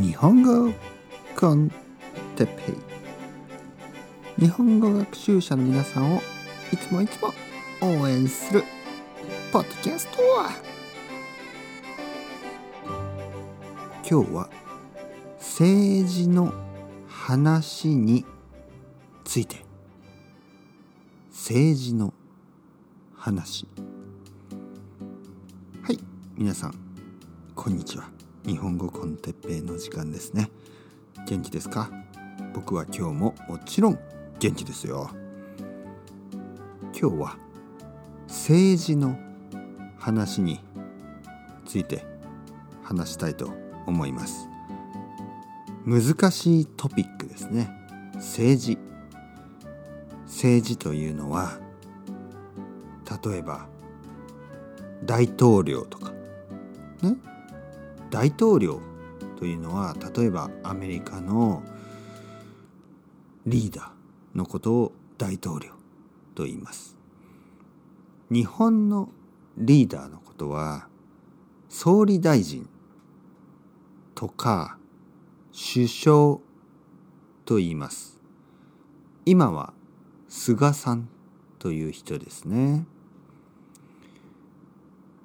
日本語コンテペイ。日本語学習者の皆さんをいつもいつも応援するポッドキャスト今日は政治の話について。政治の話。はい皆さんこんにちは。日本語コンテッペイの時間ですね。元気ですか？僕は今日ももちろん元気ですよ。今日は政治の話について話したいと思います。難しいトピックですね。政治。政治というのは例えば大統領とかね大統領というのは例えばアメリカのリーダーのことを大統領と言います。日本のリーダーのことは総理大臣とか首相と言います。今は菅さんという人ですね。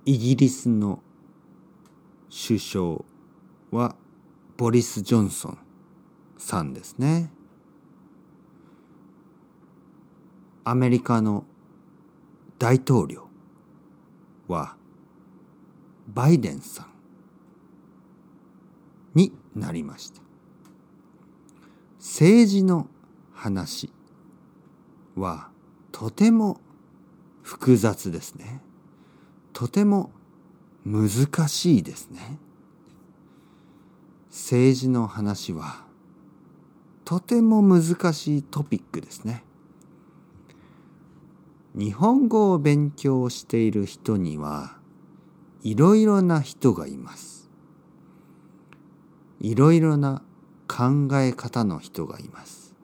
イギリスの首相はボリス・ジョンソンさんですね。アメリカの大統領はバイデンさんになりました。政治の話はとても複雑ですね。とても難しいですね。政治の話はとても難しいトピックですね。日本語を勉強している人にはいろいろな人がいます。いろいろな考え方の人がいます。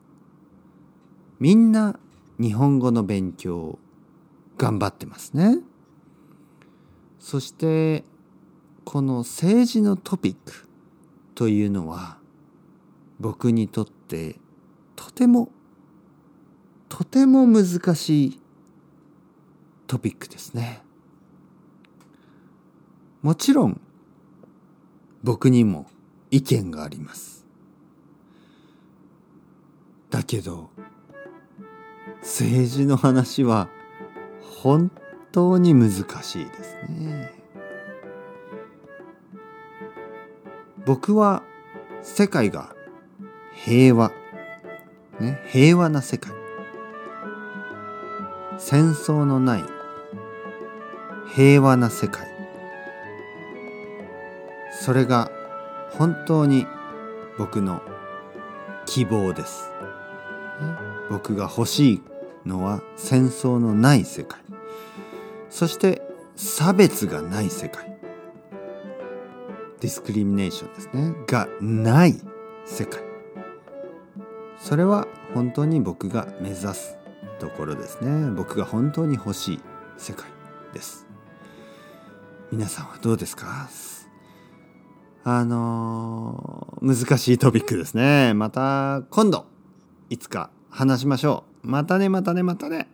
みんな日本語の勉強を頑張ってますね。そしてこの政治のトピックというのは僕にとってとてもとても難しいトピックですね。もちろん僕にも意見があります。だけど政治の話は本当当に難しいですね。僕は世界が平和、ね、平和な世界戦争のない平和な世界それが本当に僕の希望です。僕が欲しいのは戦争のない世界そして差別がない世界。ディスクリミネーションですね。がない世界。それは本当に僕が目指すところですね。僕が本当に欲しい世界です。皆さんはどうですか？あのー、難しいトピックですね。また今度いつか話しましょう。またねまたねまたね。